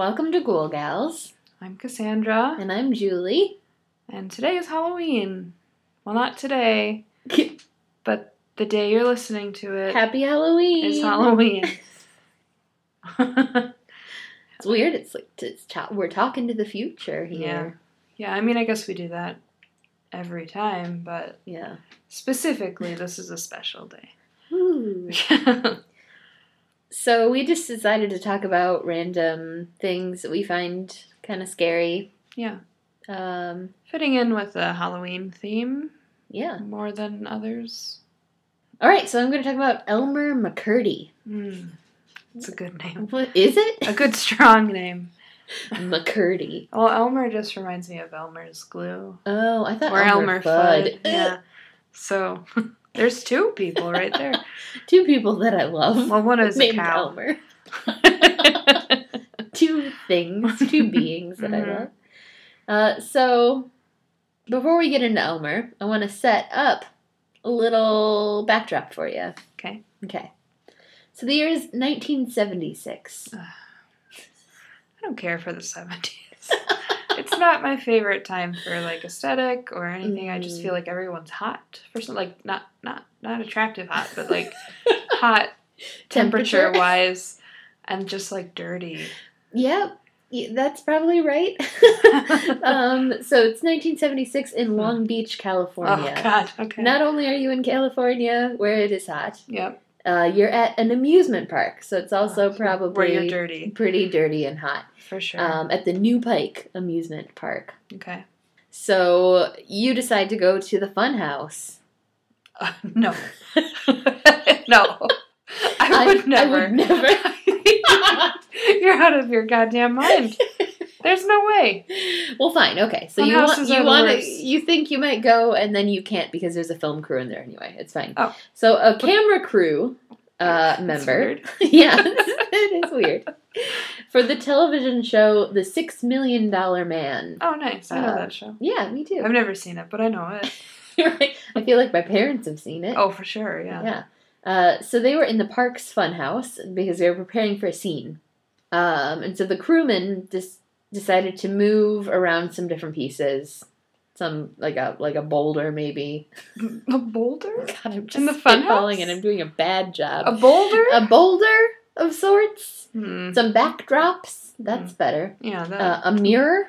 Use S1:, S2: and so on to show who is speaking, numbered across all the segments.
S1: Welcome to Ghoul Gals.
S2: I'm Cassandra,
S1: And I'm Julie.
S2: and today is Halloween. Well, not today, but the day you're listening to it
S1: Happy Halloween.
S2: It's Halloween.
S1: It's weird. It's like it's ta- we're talking to the future
S2: Yeah.
S1: here.
S2: yeah, I mean, I guess we do that every time, but
S1: Yeah.
S2: specifically, this is a special day.
S1: Ooh. So we just decided to talk about random things that we find kind of scary.
S2: yeah,
S1: Um,
S2: fitting in with the Halloween theme
S1: yeah.
S2: more than others.
S1: All right. So I'm going to talk about Elmer McCurdy.
S2: Mm, it's a good name.
S1: What is it?
S2: A good, strong name.
S1: McCurdy.
S2: Well, Elmer just reminds me of Elmer's glue.
S1: Oh, I thought
S2: or
S1: Elmer, Fudd.
S2: Yeah. So there's two people right there.
S1: Two people that I love.
S2: Well, one is a cow.
S1: Elmer. two things, two beings that I
S2: Mhm.
S1: love. Uh, so, before we get into Elmer, I want to set up a little backdrop for you.
S2: Okay.
S1: Okay. So the year is 1976.
S2: I don't care for the 70s. It's not my favorite time for like aesthetic or anything. I just
S1: Mm.
S2: feel like everyone's hot for some like not not not attractive hot, but like hot temperature wise and just like dirty.
S1: Yep, yeah, that's probably right. um, so it's 1976 in Long Beach, California.
S2: Oh god. Okay.
S1: Not only are you in California, where it is hot,
S2: yep.
S1: Uh, you're at an amusement park, so it's also
S2: Where
S1: probably
S2: you're dirty
S1: pretty dirty and hot.
S2: for sure.
S1: Um, at the Nu-Pike Amusement Park.
S2: okay.
S1: So you decide to go to the Fun House.
S2: Uh, no. no. I would never.
S1: I would never.
S2: You're out of your goddamn mind. There's no way.
S1: well, fine. Okay. So you want you want to you think you might go and then you can't because there's a film crew in there anyway. It's fine.
S2: Oh.
S1: So a camera crew uh, member.
S2: weird.
S1: yeah, it is weird. For the television show The Six Million Dollar Man.
S2: Oh, nice. I know
S1: Uh,
S2: that show.
S1: Yeah, me too.
S2: I've never seen it, but I know it.
S1: Right. I feel like my parents have seen it.
S2: Oh, for sure. Yeah.
S1: Yeah. Uh, so they were in the park's funhouse because they were preparing for a scene. Um, and so the crewmen just decided to move around some different pieces. Some like a like a boulder maybe.
S2: A boulder?
S1: God, I'm just
S2: In the
S1: spitballing and I'm doing a bad job.
S2: A boulder?
S1: A boulder of sorts.
S2: Hmm.
S1: Some backdrops. That's better.
S2: Yeah. That.
S1: Uh, a mirror.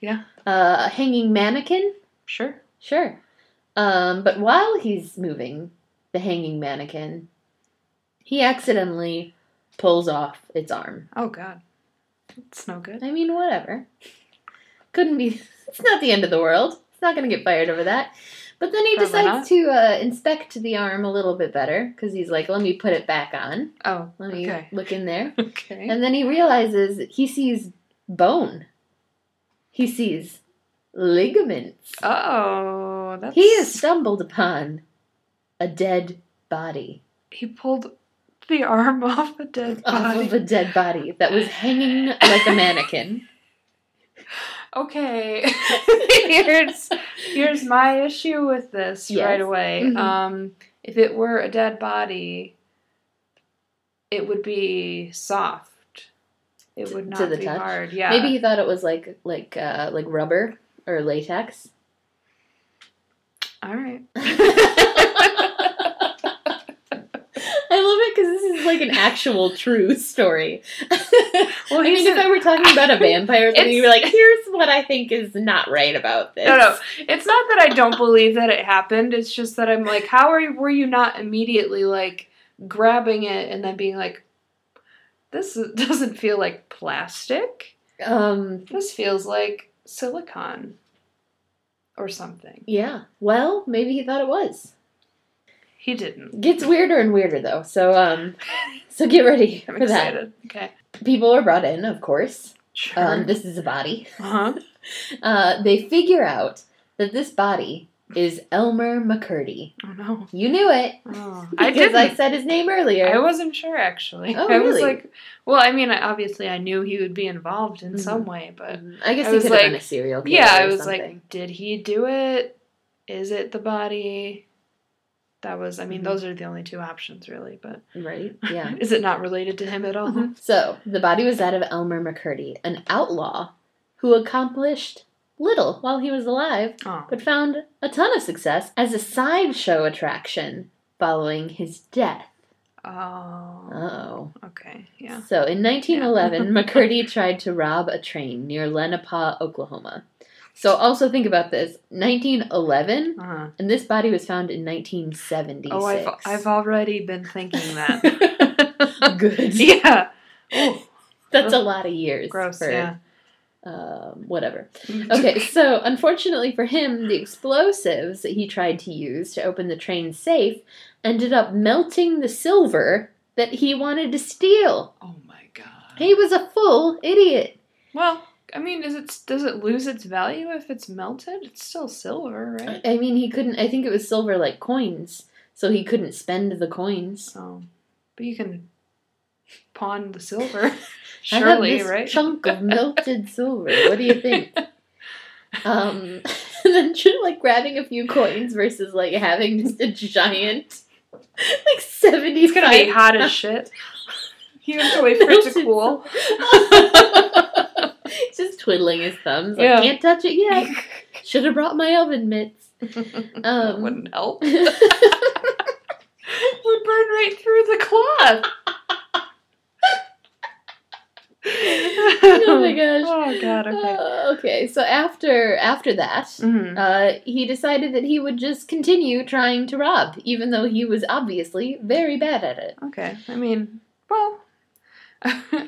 S2: Yeah.
S1: Uh, a hanging mannequin.
S2: sure.
S1: Sure. Um, but while he's moving the hanging mannequin, he accidentally pulls off its arm.
S2: Oh God. It's no good.
S1: I mean, whatever. Couldn't be. It's not the end of the world. It's not going to get fired over that. But then he
S2: Probably
S1: decides
S2: not.
S1: to uh, inspect the arm a little bit better because he's like, "Let me put it back on.
S2: Oh.
S1: Let me
S2: Okay.
S1: look in there."
S2: Okay.
S1: And then he realizes he sees bone. He sees ligaments.
S2: Oh, that's.
S1: He has stumbled upon a dead body.
S2: He pulled the arm off a dead
S1: Off of a dead body that was hanging like a mannequin.
S2: Okay. here's here's my issue with this
S1: Yes.
S2: right away.
S1: Mhm.
S2: Um, if it were a dead body, it would be soft. It would
S1: To
S2: not
S1: the
S2: be
S1: touch?
S2: hard. Yeah.
S1: Maybe he thought it was like like uh, like rubber or latex.
S2: All right.
S1: I love it because this is like an actual true story.
S2: Well,
S1: I mean, if I were talking about a vampire,
S2: It's-
S1: you'd be like, "Here's what I think is not right about this."
S2: No, no. It's not that I don't believe that it happened. It's just that I'm like, how are you, were you not immediately like grabbing it and then being like, this doesn't feel like plastic.
S1: Um.
S2: This feels like silicon or something.
S1: Yeah. Well, maybe he thought it was.
S2: He didn't.
S1: Gets weirder and weirder though. So um. So get ready
S2: I'm
S1: for that.
S2: Okay.
S1: People are brought in, of course.
S2: Sure.
S1: Um, this is a body.
S2: uh-huh.
S1: Uh, they figure out that this body is Elmer McCurdy.
S2: Oh no.
S1: You knew it
S2: Oh. I didn't.
S1: I said his name earlier.
S2: I wasn't sure actually.
S1: Oh,
S2: I was like, well, I mean, obviously I knew he would be involved in
S1: Mhm.
S2: some way, but
S1: I guess
S2: I
S1: he
S2: was
S1: could have been a serial killer.
S2: yeah, I was
S1: something.
S2: like, did he do it? Is it the body? That was. I mean,
S1: Mhm.
S2: those are the only two options, really. But
S1: Right? Yeah.
S2: is it not related to him at all?
S1: Mhm. So, the body was that of Elmer McCurdy, an outlaw who accomplished little while he was alive,
S2: Oh,
S1: but found a ton of success as a sideshow attraction following his death.
S2: oh,
S1: Oh.
S2: okay, yeah.
S1: So, in 1911, McCurdy tried to rob a train near Lenapah, Oklahoma. So, also think about this 1911,
S2: Uh-huh.
S1: and this body was found in 1976.
S2: Oh, I've I've already been thinking that.
S1: Good.
S2: yeah. Oh,
S1: That's a lot of years.
S2: gross.
S1: for,
S2: Yeah.
S1: Um, whatever. Okay, so unfortunately for him, the explosives that he tried to use to open the train safe ended up melting the silver that he wanted to steal.
S2: Oh my god.
S1: He was a full idiot.
S2: Well, I mean, is it does it lose its value if it's melted? It's still silver, right?
S1: I mean, he couldn't, I think it was silver like coins, so he couldn't spend the coins.
S2: Oh, but you can pawn the silver. Surely, right?
S1: chunk of melted silver. What do you think? Um, and then just like grabbing a few coins versus like having just a giant, like seventy.
S2: It's gonna be hot as shit. You have to wait for it to cool.
S1: Just twiddling his thumbs. Like,
S2: Yeah.
S1: can't touch it yet. Should have brought my oven mitts.
S2: that
S1: Um,
S2: wouldn't help. Would burn right through the cloth.
S1: oh my gosh.
S2: Oh god. Okay.
S1: Uh, okay, so after after that,
S2: Mhm.
S1: uh, he decided that he would just continue trying to rob, even though he was obviously very bad at it.
S2: Okay. I mean, well,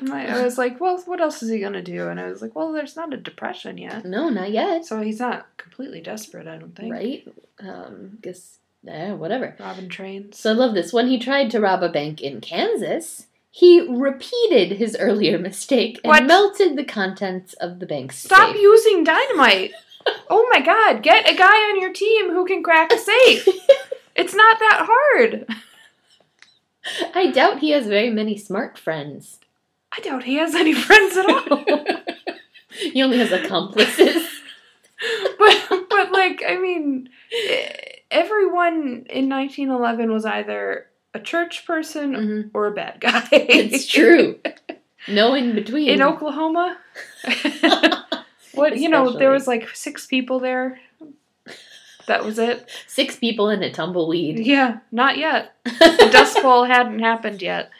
S2: my- I was like, well, what else is he gonna do? And I was like, well, there's not a depression yet,
S1: No, not yet.
S2: so he's not completely desperate. I don't think.
S1: Right? Um, guess, eh, whatever.
S2: Robbing trains.
S1: So I love this. When he tried to rob a bank in Kansas, he repeated his earlier mistake and
S2: What?
S1: melted the contents of the bank's
S2: Stop
S1: safe.
S2: using dynamite. oh my god, get a guy on your team who can crack a safe. it's not that hard.
S1: I doubt he has very many smart friends.
S2: I doubt he has any friends at all.
S1: he only has accomplices.
S2: but but like I mean, everyone in 1911 was either a church person
S1: Mhm.
S2: or a bad guy.
S1: It's true. No in between.
S2: in Oklahoma. what you know, there was like six people there. That was it.
S1: Six people in a tumbleweed.
S2: Yeah, not yet. The Dust Bowl hadn't happened yet.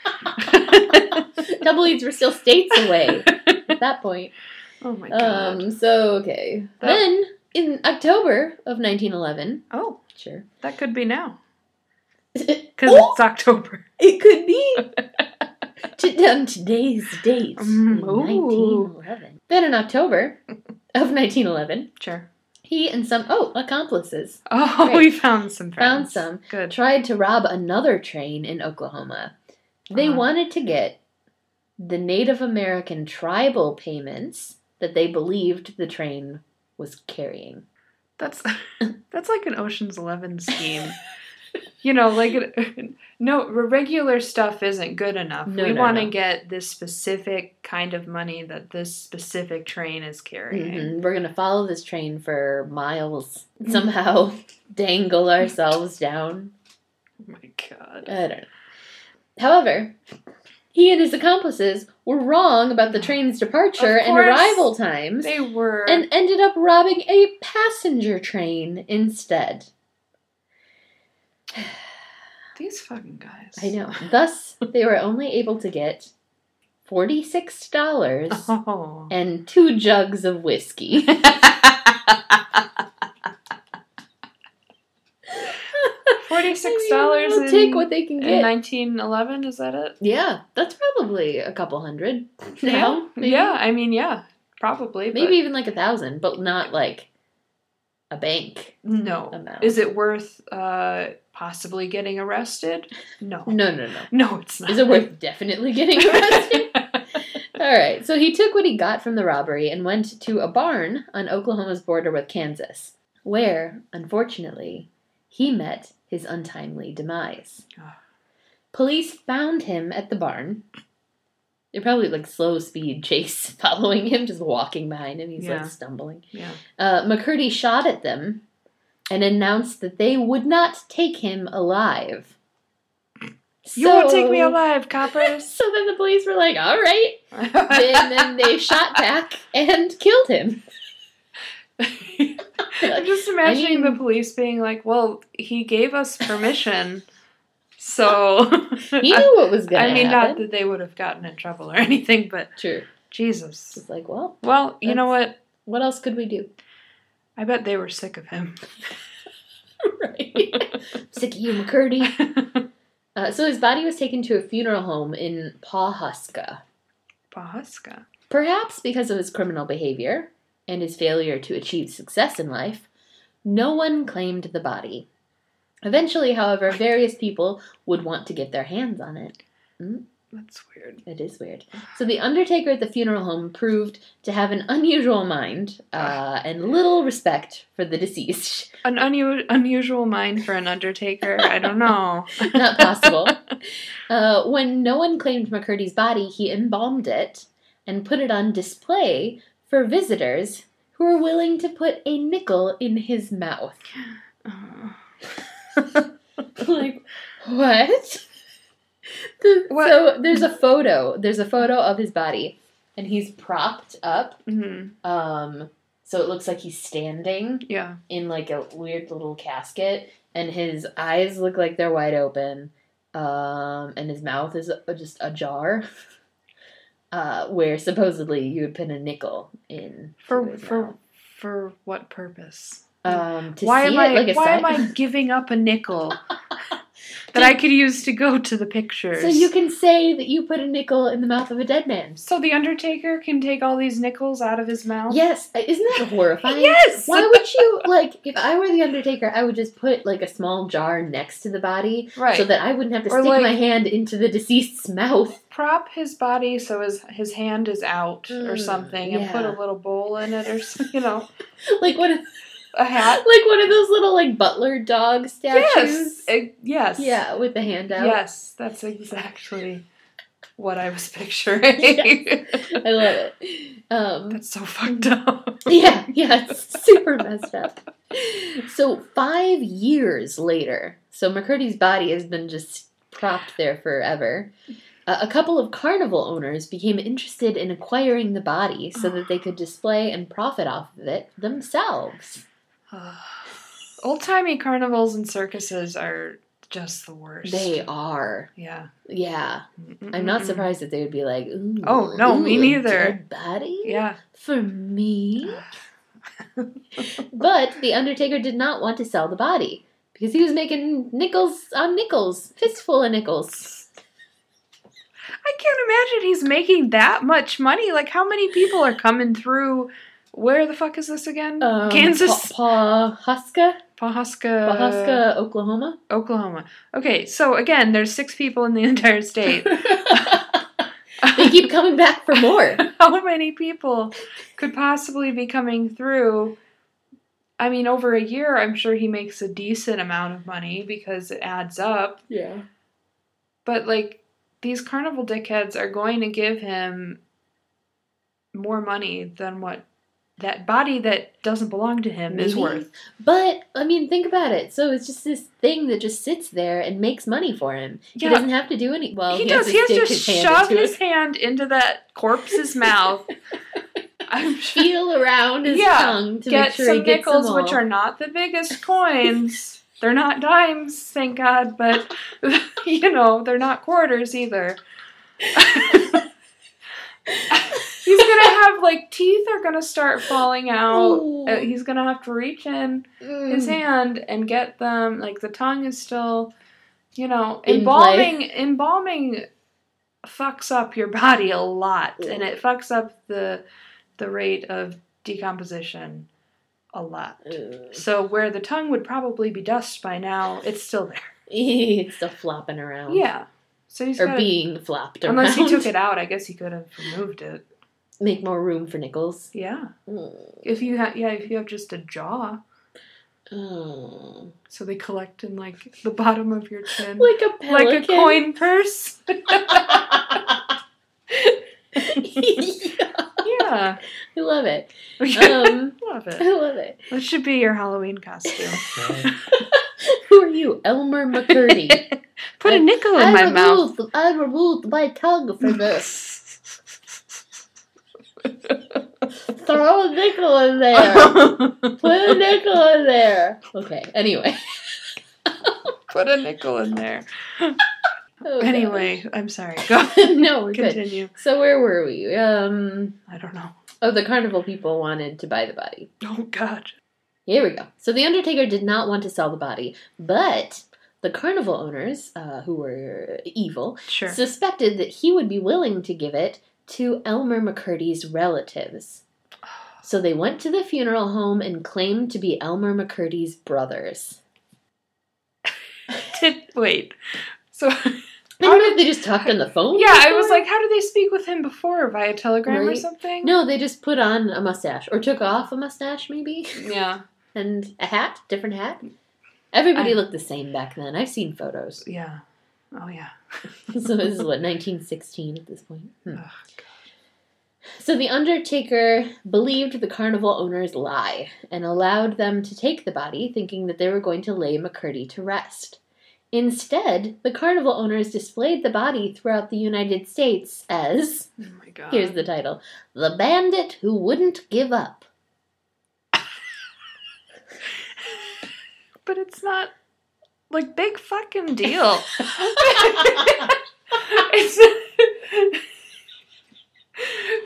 S1: Tumbleweeds were still states away at that point.
S2: oh my god.
S1: Um. So okay.
S2: That-
S1: Then in October of 1911.
S2: oh,
S1: Sure.
S2: that could be now because
S1: Oh!
S2: it's October.
S1: It could be. to, on today's date,
S2: Mm,
S1: 1911. Then in October of 1911,
S2: Sure.
S1: he and some oh accomplices
S2: Oh,
S1: Great.
S2: we found some
S1: found some
S2: Good.
S1: tried to rob another train in Oklahoma. They
S2: Uh-huh.
S1: wanted to get the Native American tribal payments that they believed the train was carrying.
S2: That's that's like an Ocean's Eleven scheme. you know, like it, no regular stuff isn't good enough.
S1: No,
S2: we
S1: no,
S2: want to
S1: no.
S2: get this specific kind of money that this specific train is carrying.
S1: Mhm. We're gonna follow this train for miles, somehow dangle ourselves down.
S2: Oh my god.
S1: I don't know. However, he and his accomplices were wrong about the train's departure and arrival times
S2: They were
S1: and ended up robbing a passenger train instead.
S2: these fucking guys.
S1: I know. Thus, they were only able to get $46
S2: Oh.
S1: and two jugs of whiskey.
S2: Forty-six dollars.
S1: They'll take what they can
S2: in
S1: get.
S2: nineteen eleven. Is that it?
S1: yeah, that's probably a couple hundred.
S2: Yeah.
S1: now, maybe.
S2: Yeah. I mean, yeah. Probably. but
S1: Maybe even like a thousand, but not like a bank
S2: no.
S1: amount.
S2: Is it worth uh possibly getting arrested? No.
S1: No, no, no.
S2: No, it's not.
S1: Is it worth definitely getting arrested? All right, so he took what he got from the robbery and went to a barn on Oklahoma's border with Kansas, where, unfortunately, he met his untimely demise.
S2: Ah.
S1: Police found him at the barn. They're probably like slow speed chase following him, just walking behind him. He's
S2: Yeah.
S1: like stumbling.
S2: yeah.
S1: Uh, McCurdy shot at them and announced that they would not take him alive.
S2: You won't take me alive, coppers.
S1: So then the police were like, all right. and then they shot back and killed him.
S2: I'm just imagining
S1: I mean-
S2: the police being like, "Well, he gave us permission, so."
S1: He knew what was going to
S2: I mean,
S1: happen.
S2: not that they would have gotten in trouble or anything, but
S1: True.
S2: Jesus.
S1: It's like, well,
S2: Well, you know what?
S1: what else could we do?
S2: I bet they were sick of him.
S1: right. Sick of you, McCurdy. Uh, so his body was taken to a funeral home in Pawhuska.
S2: Pawhuska.
S1: Perhaps because of his criminal behavior and his failure to achieve success in life, no one claimed the body. Eventually, however, various people would want to get their hands on it.
S2: That's weird.
S1: It is weird. So the undertaker at the funeral home proved to have an unusual mind uh, and little respect for the deceased.
S2: An unu- unusual mind for an undertaker. I don't know.
S1: Not possible. Uh, when no one claimed McCurdy's body, he embalmed it and put it on display for visitors who were willing to put a nickel in his mouth. like, what? The-
S2: What?
S1: So there's a photo. There's a photo of his body, and he's propped up.
S2: Mhm.
S1: Um, so it looks like he's standing
S2: Yeah.
S1: in like a weird little casket, and his eyes look like they're wide open, um, and his mouth is a- just ajar. Uh, where supposedly you would put a nickel in
S2: For for
S1: mouth.
S2: for what purpose?
S1: um to
S2: why
S1: see
S2: am I
S1: like
S2: why am I giving up a nickel that I could use to go to the pictures?
S1: so you can say that you put a nickel in the mouth of a dead man.
S2: So the Undertaker can take all these nickels out of his mouth?
S1: Yes, uh, isn't that horrifying?
S2: Yes!
S1: Why would you like? If I were the Undertaker, I would just put like a small jar next to the body,
S2: Right.
S1: so that I wouldn't have to
S2: Or,
S1: stick
S2: like-
S1: my hand into the deceased's mouth.
S2: Prop his body so his his hand is out or
S1: Mm,
S2: something and put a little bowl in it or you know,
S1: like what. of,
S2: a hat.
S1: like one of those little like butler dog statues.
S2: Yes. eh, yes.
S1: Yeah, with the hand out.
S2: Yes, that's exactly what I was picturing.
S1: I love it. Um,
S2: That's so fucked up.
S1: yeah, yeah, it's super messed up. So five years later, so McCurdy's body has been just propped there forever. Uh, a couple of carnival owners became interested in acquiring the body so that they could display and profit off of it themselves.
S2: Old timey carnivals and circuses are just the worst.
S1: They are,
S2: Yeah.
S1: yeah. I'm not surprised that they would be like, Ooh,
S2: Oh, no, me
S1: ooh, a
S2: neither.
S1: body
S2: Yeah.
S1: for me. But the Undertaker did not want to sell the body because he was making nickels on nickels, fistful of nickels.
S2: I can't imagine he's making that much money. Like, how many people are coming through? Where the fuck is this again?
S1: Um,
S2: Kansas?
S1: Pa- Pawhuska,
S2: Pahaska,
S1: Pawhuska, Oklahoma.
S2: Oklahoma. Okay, so again, there's six people in the entire state.
S1: they keep coming back for more.
S2: How many people could possibly be coming through? I mean, over a year, I'm sure he makes a decent amount of money because it adds up.
S1: Yeah.
S2: But, like, these carnival dickheads are going to give him more money than what that body that doesn't belong to him is worth.
S1: But I mean, think about it. So it's just this thing that just sits there and makes money for him.
S2: Yeah.
S1: He doesn't have to do any. Well,
S2: he, does. He has to
S1: his
S2: shove his
S1: it,
S2: hand into that corpse's mouth. I'm sure.
S1: feel around his
S2: Yeah,
S1: tongue to
S2: get
S1: make sure he
S2: some
S1: gets
S2: nickels, which are not the biggest coins. they're not dimes, thank God, but you know they're not quarters either. He's gonna have like teeth are gonna start falling out.
S1: Ooh.
S2: Uh, he's gonna have to reach in his
S1: Mm.
S2: hand and get them. Like the tongue is still, you know,
S1: In
S2: embalming. Embalming fucks up your body a lot, and it fucks up the the rate of decomposition a lot.
S1: Ugh.
S2: So where the tongue would probably be dust by now, it's still there.
S1: it's still flopping around.
S2: Yeah. So he's
S1: Or
S2: got
S1: being flopped around.
S2: unless he took it out, I guess he could have removed it.
S1: Make more room for nickels.
S2: Yeah.
S1: Mm.
S2: If you have yeah, if you have just a jaw,
S1: Oh.
S2: so they collect in like the bottom of your chin,
S1: Like a pelican.
S2: like a coin purse.
S1: yeah.
S2: yeah.
S1: I love it. Um,
S2: love it.
S1: I love it.
S2: That should be your Halloween costume.
S1: Who are you, Elmer McCurdy?
S2: Put a nickel in
S1: I
S2: my mouth.
S1: removed, I removed my tongue for this. Throw a nickel in there. Put a nickel in there. Okay. Anyway.
S2: Put a nickel in there.
S1: Oh,
S2: Anyway, I'm sorry. Go.
S1: no, we're good. So where were we? Um.
S2: I don't know.
S1: Oh, the carnival people wanted to buy the body.
S2: Oh God.
S1: Here we go. So the Undertaker did not want to sell the body, but the carnival owners, uh, who were evil,
S2: Sure.
S1: suspected that he would be willing to give it to Elmer McCurdy's relatives. So they went to the funeral home and claimed to be Elmer McCurdy's brothers.
S2: Did, wait. So
S1: I don't know if they just talked on the phone.
S2: yeah, I was like, how did they speak with him before via telegram or something?
S1: no, they just put on a mustache or took off a mustache, maybe,
S2: Yeah.
S1: and a hat, different hat. Everybody
S2: I-
S1: looked the same back then. I've seen photos.
S2: Yeah. Oh yeah.
S1: so this is what 1916 at this point. Hmm.
S2: Ugh,
S1: So the Undertaker believed the carnival owners' lie and allowed them to take the body, thinking that they were going to lay McCurdy to rest. Instead, the carnival owners displayed the body throughout the United States as
S2: Oh my God.
S1: here's the title The Bandit Who Wouldn't Give Up.
S2: But it's not like big fucking deal.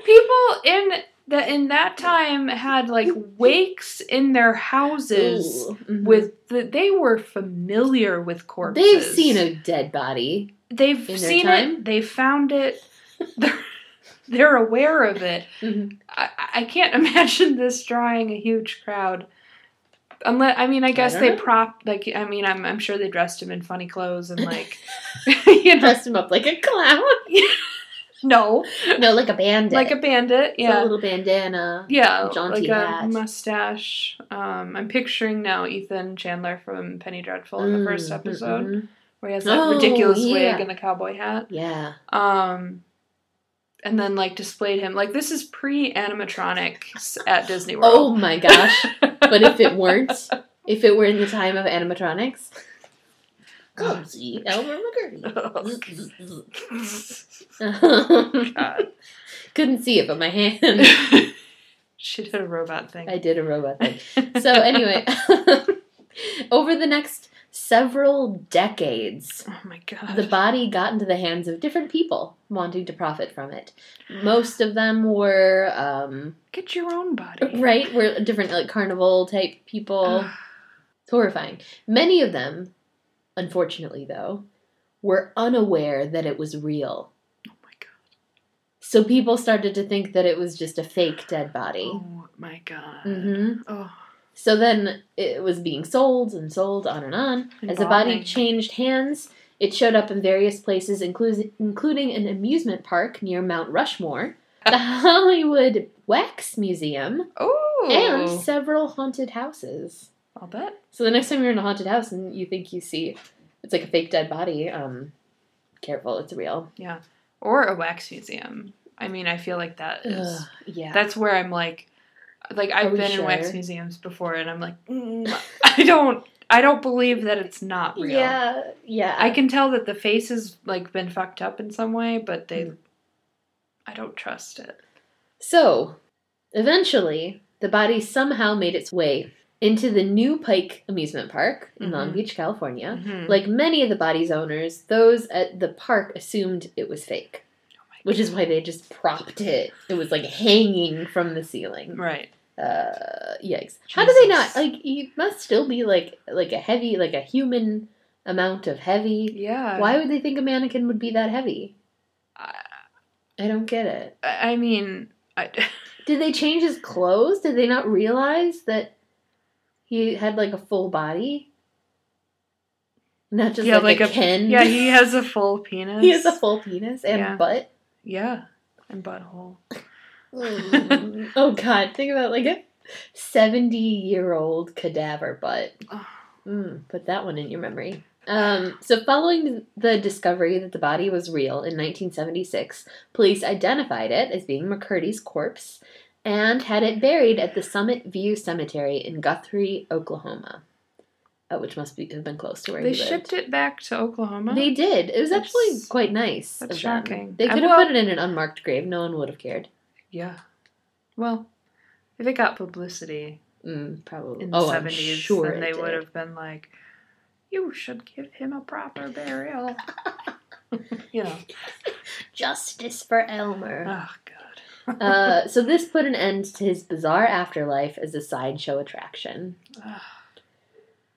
S2: people in that in that time had like wakes in their houses
S1: Ooh, mhm.
S2: with the, they were familiar with corpses.
S1: They've seen a dead body.
S2: They've seen it. They found it. They're, they're aware of it.
S1: Mhm.
S2: I, I can't imagine this drawing a huge crowd. Unless I mean, I guess
S1: don't
S2: they prop like I mean, I'm I'm sure they dressed him in funny clothes and like you know
S1: Dressed him up like a clown.
S2: no
S1: no, like a bandit.
S2: like a bandit
S1: It's a little bandana.
S2: yeah
S1: jaunty
S2: like a
S1: hat.
S2: mustache. Um, I'm picturing now Ethan Chandler from Penny Dreadful in the first
S1: Mm,
S2: episode
S1: mhm.
S2: where he has that
S1: Oh,
S2: ridiculous
S1: yeah.
S2: wig and the cowboy hat.
S1: Yeah.
S2: Um, and then like displayed him like this is pre animatronics at Disney World.
S1: Oh my gosh. but if it weren't, if it were in the time of animatronics, come see Elmer McCurdy.
S2: God.
S1: Couldn't see it, but my hand.
S2: she did a robot thing.
S1: I did a robot thing. So anyway, over the next several decades,
S2: oh my god.
S1: the body got into the hands of different people wanting to profit from it. Most of them were, um,
S2: Get your own body.
S1: right, were different like carnival type people. It's horrifying. Many of them, unfortunately though, were unaware that it was real.
S2: oh my god.
S1: So people started to think that it was just a fake dead body.
S2: Oh my god.
S1: hmm
S2: Oh.
S1: So then it was being sold and sold on and on. As the body changed hands, it showed up in various places, inclu- including an amusement park near Mount Rushmore, the Hollywood Wax Museum,
S2: Oh.
S1: and several haunted houses.
S2: I'll bet.
S1: So the next time you're in a haunted house and you think you see it's like a fake dead body, um, careful, it's real.
S2: Yeah, or a wax museum. I mean, I feel like that is.
S1: Ugh, yeah.
S2: That's where I'm like, like I've been in wax museums before, and I'm like, mm, I don't, I don't believe that it's not real.
S1: Yeah, yeah.
S2: I can tell that the face has like been fucked up in some way, but they,
S1: Mm.
S2: I don't trust it.
S1: So, eventually, the body somehow made its way into the Nu-Pike Amusement Park in Long
S2: Mhm.
S1: Beach, California.
S2: Mhm.
S1: Like many of the body's owners, those at the park assumed it was fake,
S2: Oh
S1: which is why they just propped it. It was like hanging from the ceiling.
S2: right.
S1: Uh, yikes! How do they not like? You must still be like like a heavy, like a human amount of heavy.
S2: Yeah.
S1: Why would they think a mannequin would be that heavy?
S2: I,
S1: I don't get it.
S2: I mean, I,
S1: Did they change his clothes? Did they not realize that he had like a full body? Not just
S2: Yeah,
S1: like,
S2: like
S1: a,
S2: a-
S1: Ken.
S2: yeah, he has a full penis.
S1: he has a full penis and
S2: Yeah.
S1: butt.
S2: yeah, and butthole.
S1: Mm. oh god, think about like a seventy-year-old cadaver butt. Mm, put that one in your memory. Um, so, following the discovery that the body was real in 1976, police identified it as being McCurdy's corpse. and had it buried at the Summit View Cemetery in Guthrie, Oklahoma, uh, which must be, have been close to where
S2: They
S1: he lived.
S2: shipped it back to Oklahoma.
S1: They did. It was actually quite nice.
S2: that's
S1: of them.
S2: shocking.
S1: They could have
S2: will-
S1: put it in an unmarked grave. No one would have cared.
S2: Yeah. Well, if it got publicity
S1: Mm, probably.
S2: in the
S1: oh,
S2: 70s,
S1: sure
S2: then they would have been like, you should give him a proper burial. you know.
S1: Justice for Elmer.
S2: Oh, God.
S1: uh, so this put an end to his bizarre afterlife as a sideshow attraction.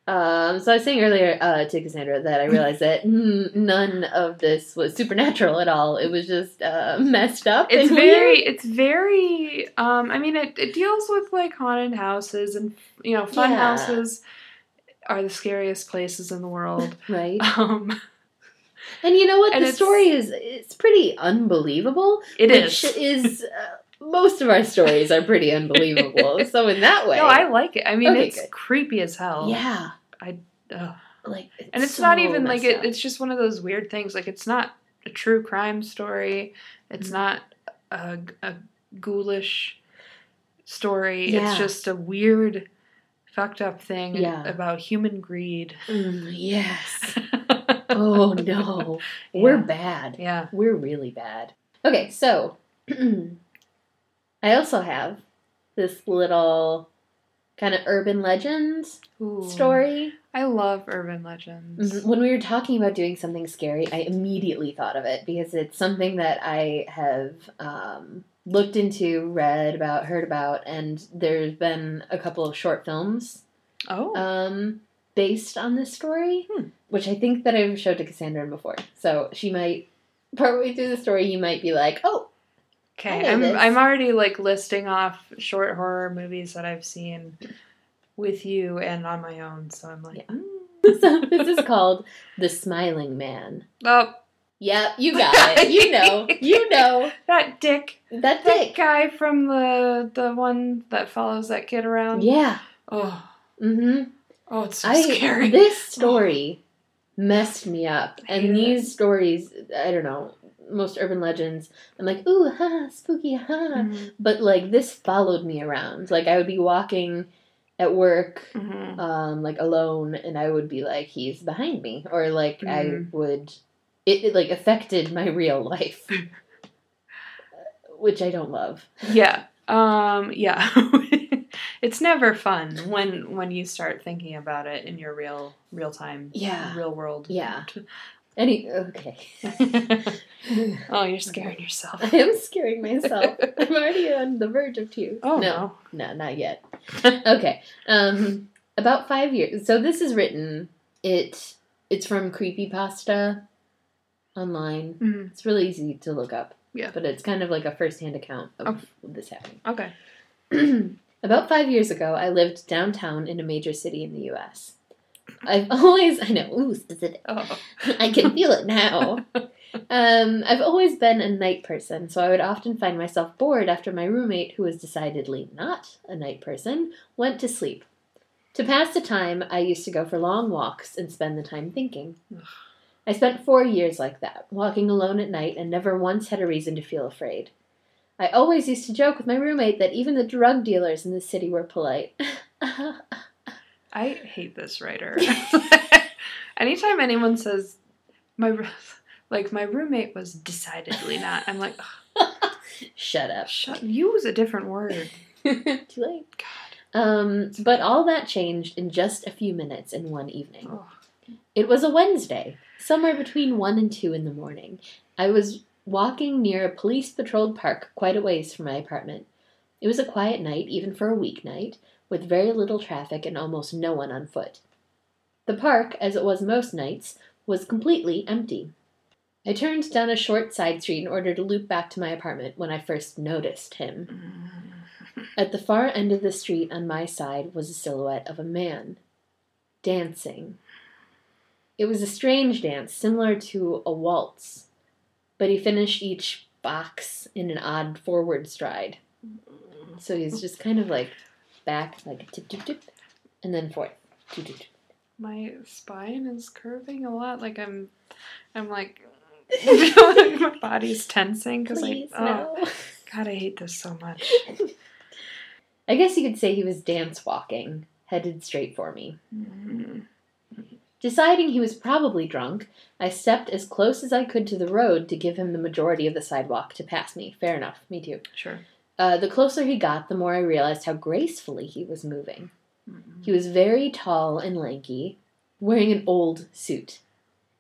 S1: Um, so I was saying earlier uh, to Cassandra that I realized that none of this was supernatural at all. It was just uh, messed up.
S2: It's very,
S1: weird.
S2: it's very. Um, I mean, it, it deals with like haunted houses and you know, fun
S1: Yeah.
S2: houses are the scariest places in the world.
S1: right.
S2: Um,
S1: And you know what?
S2: And
S1: the story is it's pretty unbelievable.
S2: it is.
S1: is uh, most of our stories are pretty unbelievable. so in that way,
S2: No, I like it. I mean,
S1: Okay,
S2: it's
S1: good.
S2: creepy as hell.
S1: yeah,
S2: Ugh.
S1: like
S2: And it's not even like it, it's just one of those weird things. Like it's not a true crime story. It's
S1: Mhm.
S2: not a, a ghoulish story.
S1: Yeah.
S2: It's just a weird, fucked up thing
S1: Yeah.
S2: about human greed.
S1: Mm, yes. oh no, we're bad.
S2: Yeah.
S1: We're really bad. Okay, so I also have this little kind of urban legend
S2: Ooh.
S1: story.
S2: I love urban legends.
S1: Mhm. When we were talking about doing something scary, I immediately thought of it because it's something that I have um, looked into, read about, heard about, and there's been a couple of short films
S2: Oh.
S1: um, based on this story,
S2: Hmm.
S1: which I think that I've showed to Cassandra before. So she might, partway through the story, you might be like, oh,
S2: Okay, I'm. I'm already like listing off short horror movies that I've seen with you and on my own. So I'm like,
S1: Yeah.
S2: mm.
S1: so this is called The Smiling Man.
S2: oh,
S1: Yep, you got it. You know, you know.
S2: that dick,
S1: That
S2: that
S1: dick.
S2: guy from the the one that follows that kid around.
S1: Yeah.
S2: Oh,
S1: Mm-hmm.
S2: oh, it's so
S1: I
S2: scary.
S1: this story messed me up, and
S2: it.
S1: these stories, I don't know, most urban legends. I'm like, ooh, ha, spooky, ha.
S2: Mhm,
S1: But like this followed me around. Like I would be walking at work,
S2: mhm.
S1: um, like alone, and I would be like, he's behind me, or like I
S2: Mhm.
S1: would. It, it like affected my real life, which I don't love.
S2: Yeah. Um. Yeah. it's never fun when when you start thinking about it in your real real time.
S1: Yeah.
S2: Real world.
S1: Yeah. Any okay.
S2: oh, you're scaring yourself.
S1: I am scaring myself. I'm already on the verge of tears.
S2: Oh
S1: no, no, not yet. okay. Um, about five years. So this is written. It it's from Creepypasta online.
S2: no. Mhm.
S1: It's really easy to look up.
S2: Yeah.
S1: But it's kind of like a first-hand account of
S2: Oh.
S1: this happening.
S2: Okay.
S1: About five years ago, I lived downtown in a major city in the U.S. I've always, I know, ooh, specific.
S2: Oh.
S1: I can feel it now. Um, I've always been a night person, so I would often find myself bored after my roommate, who was decidedly not a night person, went to sleep. To pass the time, I used to go for long walks and spend the time thinking. I spent four years like that, walking alone at night and never once had a reason to feel afraid. I always used to joke with my roommate that even the drug dealers in the city were polite.
S2: I hate this writer. Anytime anyone says my like my roommate was decidedly not, I'm like,
S1: Shut up.
S2: shut. Use a different word.
S1: Too late. Um, but all that changed in just a few minutes in one evening.
S2: Oh.
S1: It was a Wednesday, somewhere between 1 and 2 in the morning. I was walking near a police patrolled park quite a ways from my apartment. It was a quiet night, even for a weeknight, with very little traffic and almost no one on foot. The park, as it was most nights, was completely empty. I turned down a short side street in order to loop back to my apartment when I first noticed him. At the far end of the street on my side was a silhouette of a man dancing. It was a strange dance, similar to a waltz, but he finished each box in an odd forward stride. So he's just kind of like back, like tip, tip, tip, and then forth. Tip, tip, tip.
S2: My spine is curving a lot. Like I'm, I'm like, my body's tensing because I.
S1: Please,
S2: Oh. God, I hate this so much.
S1: I guess you could say he was dance walking, headed straight for me.
S2: Mhm.
S1: Deciding he was probably drunk, I stepped as close as I could to the road to give him the majority of the sidewalk to pass me. Fair enough, me too.
S2: Sure.
S1: Uh, the closer he got, the more I realized how gracefully he was moving.
S2: Mhm.
S1: He was very tall and lanky, wearing an old suit.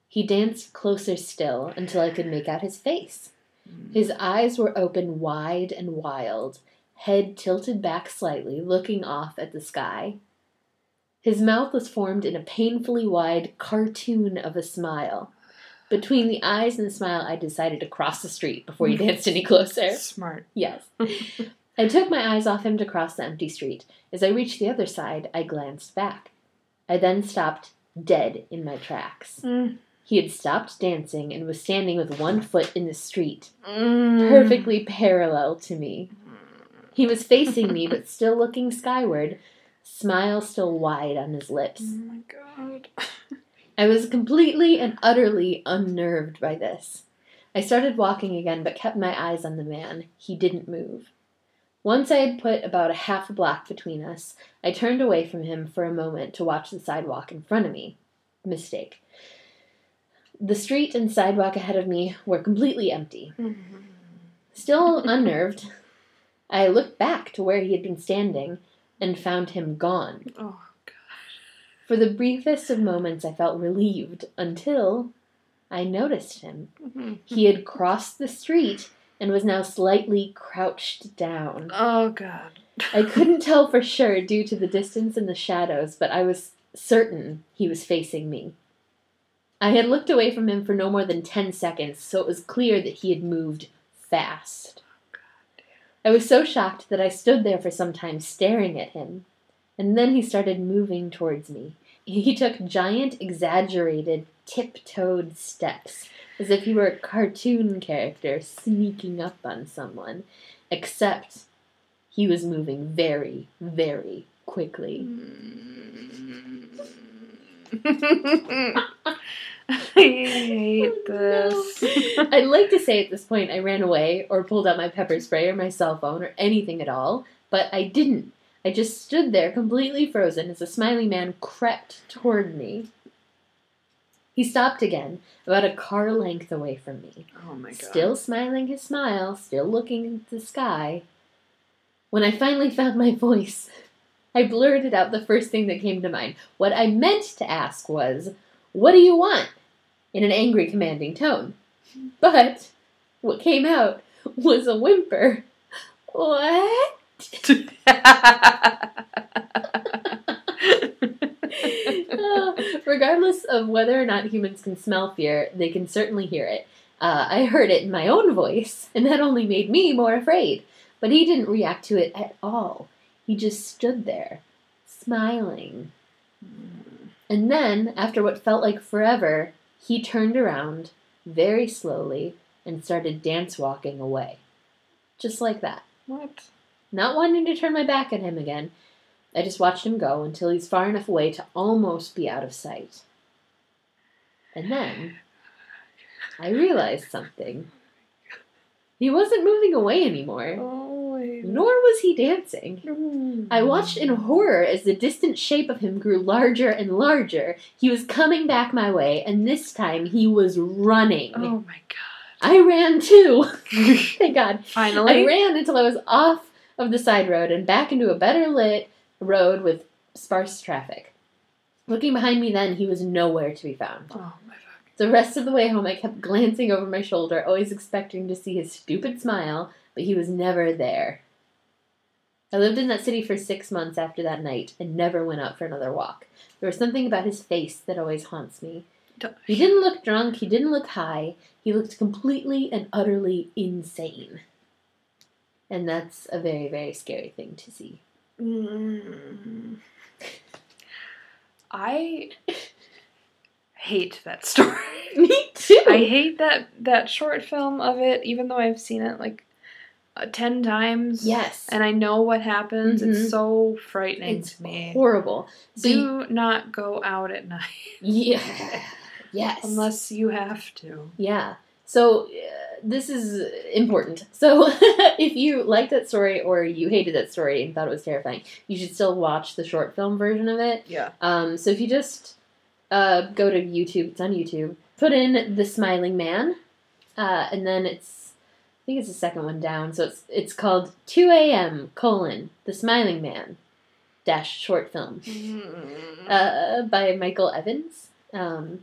S1: He danced closer still until I could make out his face. His eyes were open wide and wild, head tilted back slightly, looking off at the sky. His mouth was formed in a painfully wide cartoon of a smile. Between the eyes and the smile, I decided to cross the street before he danced any closer.
S2: Smart.
S1: Yes. I took my eyes off him to cross the empty street. As I reached the other side, I glanced back. I then stopped dead in my tracks.
S2: Mm.
S1: He had stopped dancing and was standing with one foot in the street,
S2: Mm.
S1: perfectly parallel to me. He was facing me, but still looking skyward, smile still wide on his lips.
S2: Oh my god.
S1: I was completely and utterly unnerved by this. I started walking again, but kept my eyes on the man. He didn't move. Once I had put about a half a block between us, I turned away from him for a moment to watch the sidewalk in front of me. Mistake. The street and sidewalk ahead of me were completely empty. Still unnerved, I looked back to where he had been standing and found him gone.
S2: Oh
S1: For the briefest of moments, I felt relieved until I noticed him.
S2: god.
S1: He had crossed the street and was now slightly crouched down.
S2: Oh god.
S1: I couldn't tell for sure due to the distance and the shadows, but I was certain he was facing me. I had looked away from him for no more than 10 seconds, so it was clear that he had moved fast. Oh, I was so shocked that I stood there for some time staring at him, and then he started moving towards me. He took giant, exaggerated, tiptoed steps, as if he were a cartoon character sneaking up on someone, except he was moving very, very quickly.
S2: I hate oh, this.
S1: I'd like to say at this point I ran away or pulled out my pepper spray or my cell phone or anything at all, but I didn't. I just stood there completely frozen as the smiling man crept toward me. He stopped again, about a car length away from me,
S2: Oh my god.
S1: still smiling his smile, still looking at the sky. When I finally found my voice, I blurted out the first thing that came to mind. What I meant to ask was, What do you want? in an angry, commanding tone. But what came out was a whimper. What? Regardless of whether or not humans can smell fear, they can certainly hear it. Uh, I heard it in my own voice, and that only made me more afraid. But he didn't react to it at all. He just stood there, smiling. And then, after what felt like forever, he turned around very slowly and started dance walking away. Just like that.
S2: what?
S1: Not wanting to turn my back at him again, I just watched him go until he's far enough away to almost be out of sight. And then I realized something. He wasn't moving away anymore,
S2: Oh
S1: nor was he dancing. I hmm. watched in horror as the distant shape of him grew larger and larger. He was coming back my way, and this time he was running.
S2: Oh my god.
S1: I ran too. Thank God.
S2: Finally.
S1: I ran until I was off of the side road and back into a better lit road with sparse traffic. Looking behind me then, he was nowhere to be found.
S2: Oh my fuck.
S1: The rest of the way home, I kept glancing over my shoulder, always expecting to see his stupid smile, but he was never there. I lived in that city for six months after that night and never went out for another walk. There was something about his face that always haunts me. He didn't look drunk, he didn't look high, he looked completely and utterly insane. And that's a very, very scary thing to see.
S2: Mm. I hate that story.
S1: Me too!
S2: I hate that that short film of it, even though I've seen it like uh, ten times.
S1: yes.
S2: and I know what happens.
S1: Mhm.
S2: It's so frightening
S1: it's
S2: to me.
S1: horrible.
S2: Do not go out at night
S1: yeah. Yes.
S2: unless you have to.
S1: Yeah. So uh, this is important. So if you liked that story or you hated that story and thought it was terrifying, you should still watch the short film version of it.
S2: Yeah.
S1: Um, so if you just uh, go to YouTube, it's on YouTube. Put in the Smiling Man, uh, and then it's I think it's the second one down. So it's it's called 2 a.m. colon the Smiling Man dash short film uh, by Michael Evans. Um,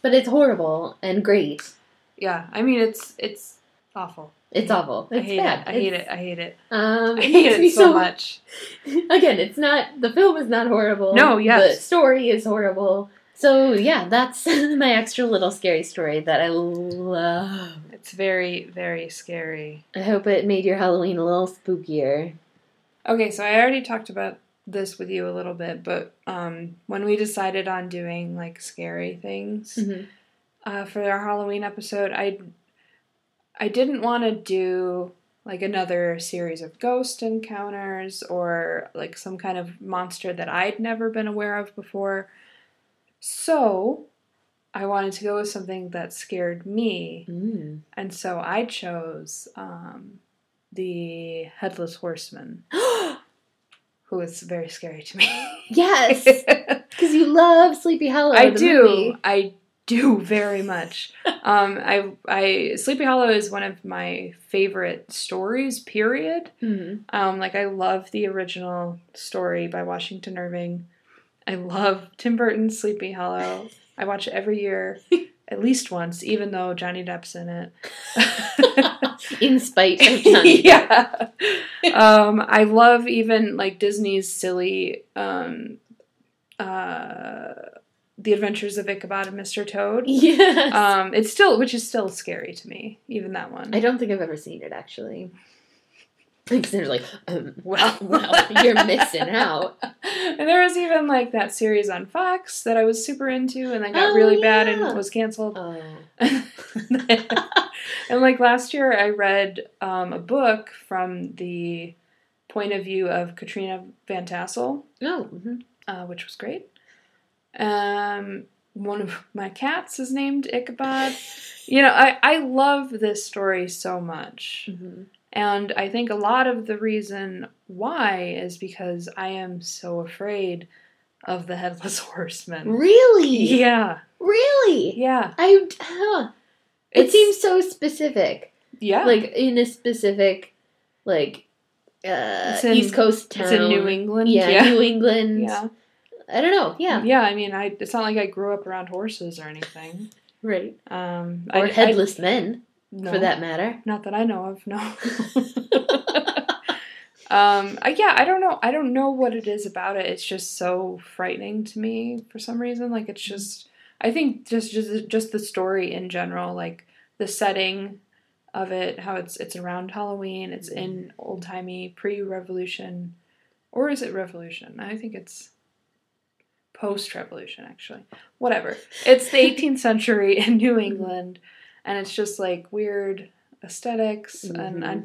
S1: but it's horrible and great.
S2: Yeah. I mean, it's it's awful.
S1: It's awful.
S2: I hate
S1: bad.
S2: it. I hate it. I hate it.
S1: Um,
S2: I hate it
S1: me
S2: so much.
S1: Again, it's not the film is not horrible.
S2: No, yes.
S1: the story is horrible. So yeah, that's my extra little scary story that I love.
S2: It's very very scary.
S1: I hope it made your Halloween a little spookier.
S2: Okay, so I already talked about this with you a little bit, but um, when we decided on doing like scary things
S1: Mhm.
S2: Uh, for our Halloween episode, I I didn't want to do like another series of ghost encounters or like some kind of monster that I'd never been aware of before. So I wanted to go with something that scared me,
S1: Mm.
S2: and so I chose um, the headless horseman, who is very scary to me.
S1: yes, because you love Sleepy Hollow.
S2: I do.
S1: movie.
S2: I do very much. um, I, I Sleepy Hollow is one of my favorite stories. Period.
S1: Mhm.
S2: Um, like I love the original story by Washington Irving. I love Tim Burton's Sleepy Hollow. I watch it every year, at least once, even though Johnny Depp's in it.
S1: In spite of Johnny.
S2: yeah. um, I love even like Disney's silly um, uh, The Adventures of Ichabod and Mr. Toad.
S1: Yes.
S2: Um, it's still, which is still scary to me, even that one.
S1: I don't think I've ever seen it actually. Because they're like, um, well, well, you're missing out.
S2: and there was even like that series on Fox that I was super into, and then got
S1: Oh,
S2: really bad and was canceled.
S1: Oh.
S2: and like last year, I read um, a book from the point of view of Katrina Van Tassel,
S1: Oh. mhm.
S2: uh, which was great. Um, one of my cats is named Ichabod. You know, I, I love this story so much.
S1: Mhm.
S2: And I think a lot of the reason why is because I am so afraid of the headless horseman.
S1: Really?
S2: Yeah,
S1: Really?
S2: yeah.
S1: I. Huh. It
S2: It's-
S1: seems so specific.
S2: yeah.
S1: Like in a specific, like, uh,
S2: in-
S1: East Coast town.
S2: it's in New England.
S1: Yeah,
S2: yeah.
S1: New England.
S2: Yeah.
S1: I don't know. Yeah.
S2: Yeah, I mean, I it's not like I grew up around horses or anything.
S1: Right.
S2: Um,
S1: Or
S2: I,
S1: headless men,
S2: no,
S1: for that matter.
S2: Not that I know of. No. um, I, yeah, I don't know. I don't know what it is about it. It's just so frightening to me for some reason. Like it's just, I think just just just the story in general, like the setting of it, how it's it's around Halloween. It's in old timey pre-revolution, or is it revolution? I think it's post-revolution actually. Whatever. It's the 18th century in New England, and it's just like weird aesthetics, and I,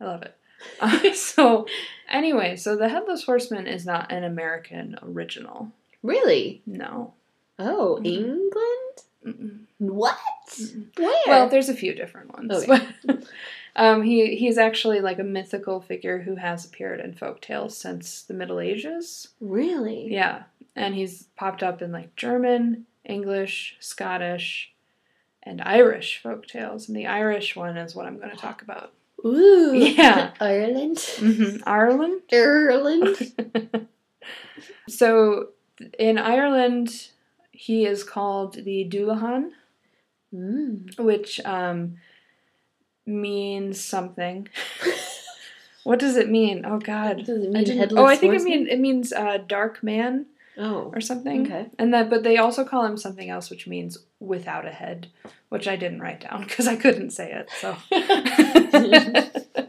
S2: I love it. Uh, so, anyway, so the Headless Horseman is not an American original.
S1: Really?
S2: No.
S1: Oh,
S2: Mhm.
S1: England?
S2: Mm-mm.
S1: What?
S2: Mm-mm.
S1: Where?
S2: Well, there's a few different ones.
S1: Okay.
S2: um, he he's actually like a mythical figure who has appeared in folk tales since the Middle Ages.
S1: really?
S2: Yeah, and he's popped up in like German, English, Scottish, and Irish folk tales. And the Irish one is what I'm going to talk about.
S1: Ooh.
S2: Yeah.
S1: Ireland.
S2: hmm Ireland.
S1: Ireland.
S2: So in Ireland, he is called the Dullahan,
S1: Mm.
S2: which um, means something. what does it mean? Oh God.
S1: Does it
S2: I
S1: mean headless
S2: oh, I think it
S1: horseman?
S2: mean it means uh, dark man
S1: Oh.
S2: or something.
S1: Okay.
S2: And that, but they also call him something else, which means without a head, which I didn't write down because I couldn't say it. So.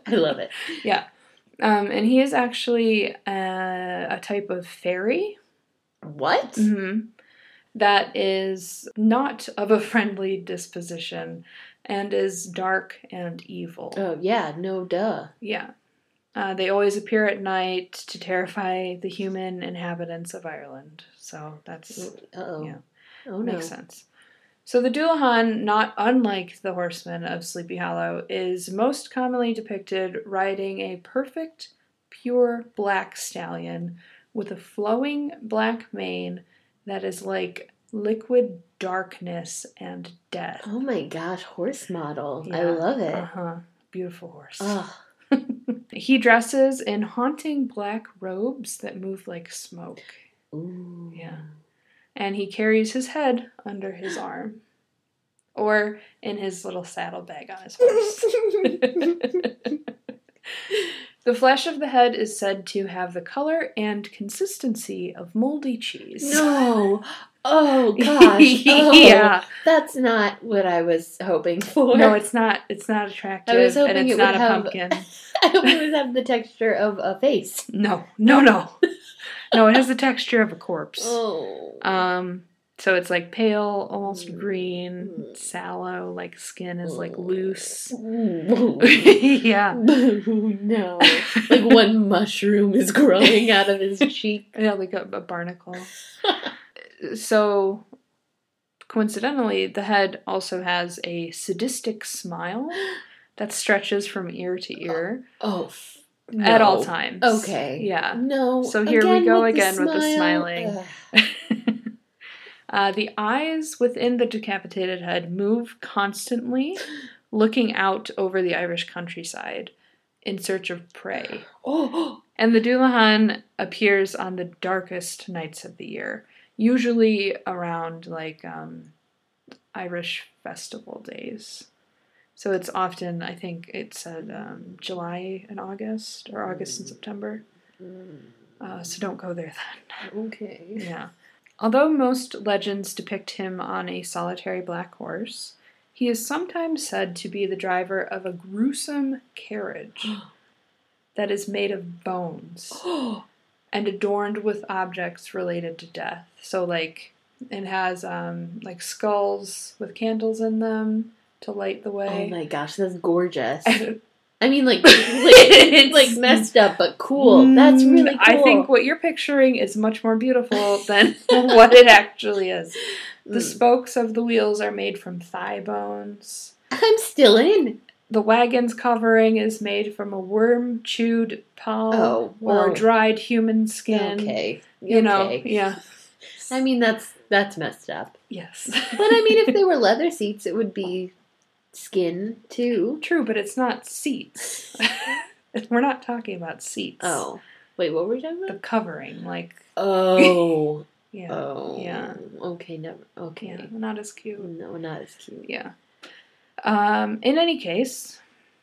S1: I love it. Yeah.
S2: Um, and he is actually a, a type of fairy
S1: What?
S2: hmm that is not of a friendly disposition and is dark and evil.
S1: Oh yeah, no duh.
S2: Yeah. Uh, they always appear at night to terrify the human inhabitants of Ireland. So that's
S1: Uh oh.
S2: Yeah.
S1: Oh no.
S2: makes sense. So the Dullahan, not unlike the horseman of Sleepy Hollow, is most commonly depicted riding a perfect, pure black stallion with a flowing black mane that is like liquid darkness and death.
S1: Oh my gosh, horse model. I love it.
S2: Uh-huh. Beautiful horse.
S1: Oh,
S2: He dresses in haunting black robes that move like smoke.
S1: ooh.
S2: Yeah. And he carries his head under his arm. Or in his little saddlebag on his horse. the flesh of the head is said to have the color and consistency of moldy cheese.
S1: no. Oh gosh. Oh,
S2: yeah.
S1: That's not what I was hoping for.
S2: No, it's not it's not attractive
S1: I was hoping
S2: and it's
S1: it
S2: not
S1: would
S2: a
S1: have-
S2: pumpkin.
S1: I hope it would have the texture of a face.
S2: No. No, no. No, it has the texture of a corpse.
S1: Oh.
S2: Um, so it's like pale, almost
S1: Mm.
S2: green,
S1: Mm.
S2: sallow, like skin is like
S1: Oh.
S2: loose. Yeah.
S1: No. Like one mushroom is growing out of his cheek.
S2: Yeah, like a, a barnacle. so coincidentally, the head also has a sadistic smile that stretches from ear to ear
S1: Oh. f-
S2: at all times.
S1: Okay.
S2: Yeah.
S1: No.
S2: So here we go again with the smiling. Uh, the eyes within the decapitated head move constantly, looking out over the Irish countryside in search of prey.
S1: Oh.
S2: And the Dullahan appears on the darkest nights of the year, usually around like um, Irish festival days. So it's often, I think it said um, July and August, or August and September. Uh, so don't go there then.
S1: Okay.
S2: Yeah. Although most legends depict him on a solitary black horse, he is sometimes said to be the driver of a gruesome carriage that is made of bones and adorned with objects related to death. So, like, it has um, like skulls with candles in them to light the way.
S1: Oh my gosh, that's gorgeous. I mean, like, like it's like messed up, but cool. That's
S2: Mm,
S1: really cool.
S2: I think what you're picturing is much more beautiful than what it actually is. The
S1: Mm.
S2: spokes of the wheels are made from thigh bones.
S1: I'm still in.
S2: The wagon's covering is made from a worm chewed palm
S1: Oh,
S2: or dried human skin.
S1: Okay,
S2: You know,
S1: Okay.
S2: yeah.
S1: I mean, that's that's messed up.
S2: Yes.
S1: But I mean, if they were leather seats, it would be skin too.
S2: True, but it's not seats. We're not talking about seats.
S1: Oh, wait, what were we talking about?
S2: The covering, like,
S1: Oh,
S2: yeah.
S1: oh,
S2: Yeah.
S1: Okay, never. Okay,
S2: Yeah, not as cute.
S1: no, not as cute.
S2: Yeah. Um, in any case,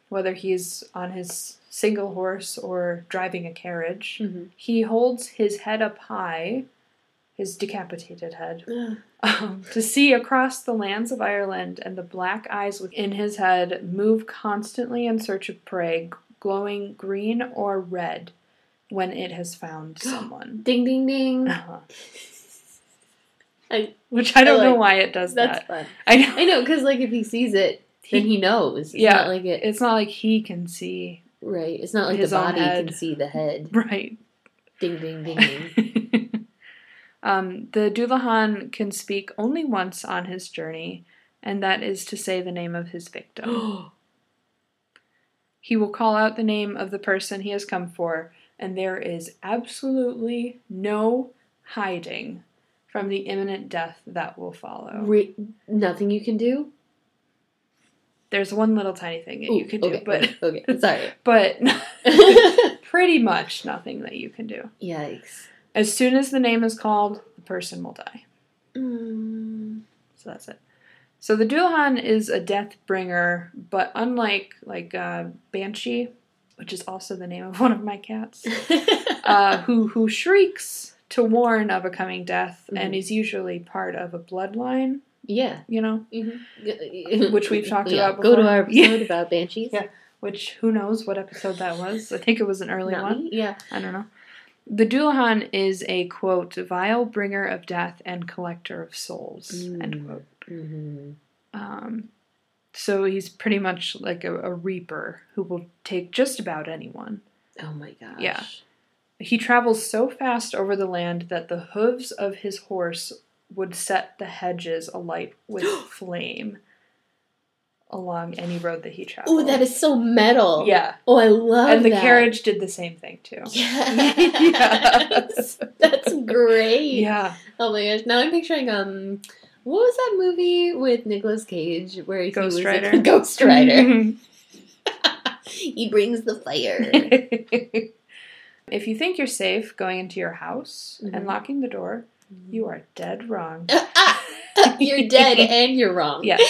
S2: whether he's on his single horse or driving a carriage,
S1: Mhm.
S2: he holds his head up high, his decapitated head, um, to see across the lands of Ireland, and the black eyes within his head move constantly in search of prey, glowing green or red when it has found someone.
S1: Ding, ding, ding.
S2: Uh-huh.
S1: I-
S2: Which I don't
S1: I
S2: know why it does that.
S1: fun.
S2: I know.
S1: I know, because like if he sees it, then he knows. It's
S2: Yeah.
S1: not like it.
S2: It's not like he can see.
S1: Right. It's not like the body can see the head.
S2: Right.
S1: Ding, ding, ding, ding.
S2: um, the Dullahan can speak only once on his journey, and that is to say the name of his victim. he will call out the name of the person he has come for, and there is absolutely no hiding from the imminent death that will follow.
S1: Re- nothing you can do.
S2: There's one little tiny thing that you
S1: Ooh,
S2: can do,
S1: okay,
S2: but
S1: okay, okay. sorry.
S2: but pretty much nothing that you can do.
S1: Yikes.
S2: As soon as the name is called, the person will die.
S1: Mm.
S2: So that's it. So the Dullahan is a death bringer, but unlike like uh, Banshee, which is also the name of one of my cats, uh, who who shrieks to warn of a coming death and
S1: Mhm.
S2: is usually part of a bloodline.
S1: yeah.
S2: You know,
S1: Mhm.
S2: Which we've talked
S1: Yeah,
S2: about
S1: Go to
S2: before.
S1: our episode about banshees.
S2: Yeah. which who knows what episode that was? I think it was an early
S1: Not
S2: one.
S1: me? Yeah.
S2: I don't know. The Dullahan is a quote vile bringer of death and collector of souls. End
S1: Mm.
S2: quote.
S1: hmm
S2: Um, so he's pretty much like a, a reaper who will take just about anyone.
S1: Oh my gosh.
S2: Yeah. He travels so fast over the land that the hooves of his horse would set the hedges alight with flame along any road that he traveled.
S1: Oh, that is so metal.
S2: yeah.
S1: Oh, I love that.
S2: And the
S1: that.
S2: carriage did the same thing too.
S1: Yes. That's great.
S2: Yeah.
S1: Oh my gosh. Now I'm picturing um what was that movie with Nicolas Cage where he
S2: Ghost
S1: was
S2: Rider.
S1: Ghost Rider. Mm-hmm. he brings the fire.
S2: if you think you're safe going into your house
S1: Mhm.
S2: and mm-hmm. locking the door, mm-hmm. you are dead wrong.
S1: Ah, ah, you're dead and you're wrong.
S2: Yes.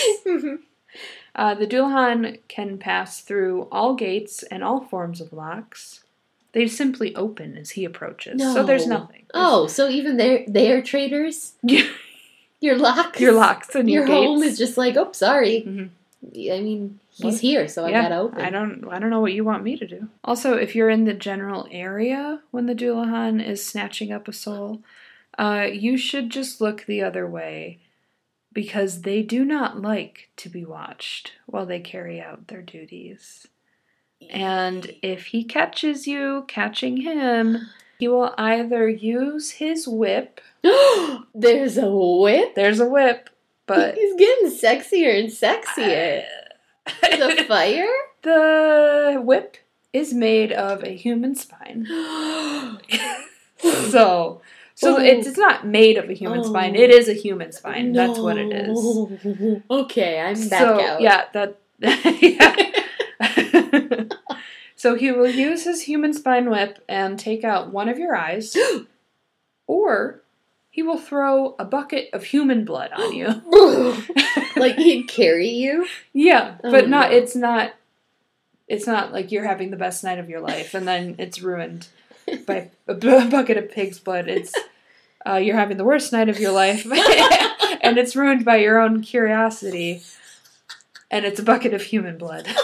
S2: Uh, the Dullahan can pass through all gates and all forms of locks. They simply open as he approaches. So there's
S1: No.
S2: nothing.
S1: Oh, so even they're they are traitors?
S2: your,
S1: locks?
S2: your locks and your,
S1: Your home is just like, oh, sorry.
S2: Mhm.
S1: I mean, he's
S2: What?
S1: here, so I gotta open.
S2: I don't. I don't know what you want me to do. Also, if you're in the general area when the Dullahan is snatching up a soul, uh, you should just look the other way, because they do not like to be watched while they carry out their duties. And if he catches you catching him, he will either use his whip.
S1: There's a whip.
S2: There's a whip, but
S1: he's getting sexier and sexier. the fire?
S2: the whip is made of a human spine. so so
S1: Oh.
S2: it's, it's not made of a human spine
S1: Oh.
S2: it is a human spine that's what it is
S1: Okay, I'm back
S2: so
S1: out.
S2: yeah that yeah. so he will use his human spine whip and take out one of your eyes or he will throw a bucket of human blood on you
S1: like he'd carry you.
S2: yeah
S1: Oh,
S2: but not
S1: no.
S2: it's not it's not like you're having the best night of your life and then it's ruined by a bucket of pig's blood. It's uh, you're having the worst night of your life, and it's ruined by your own curiosity, and it's a bucket of human blood.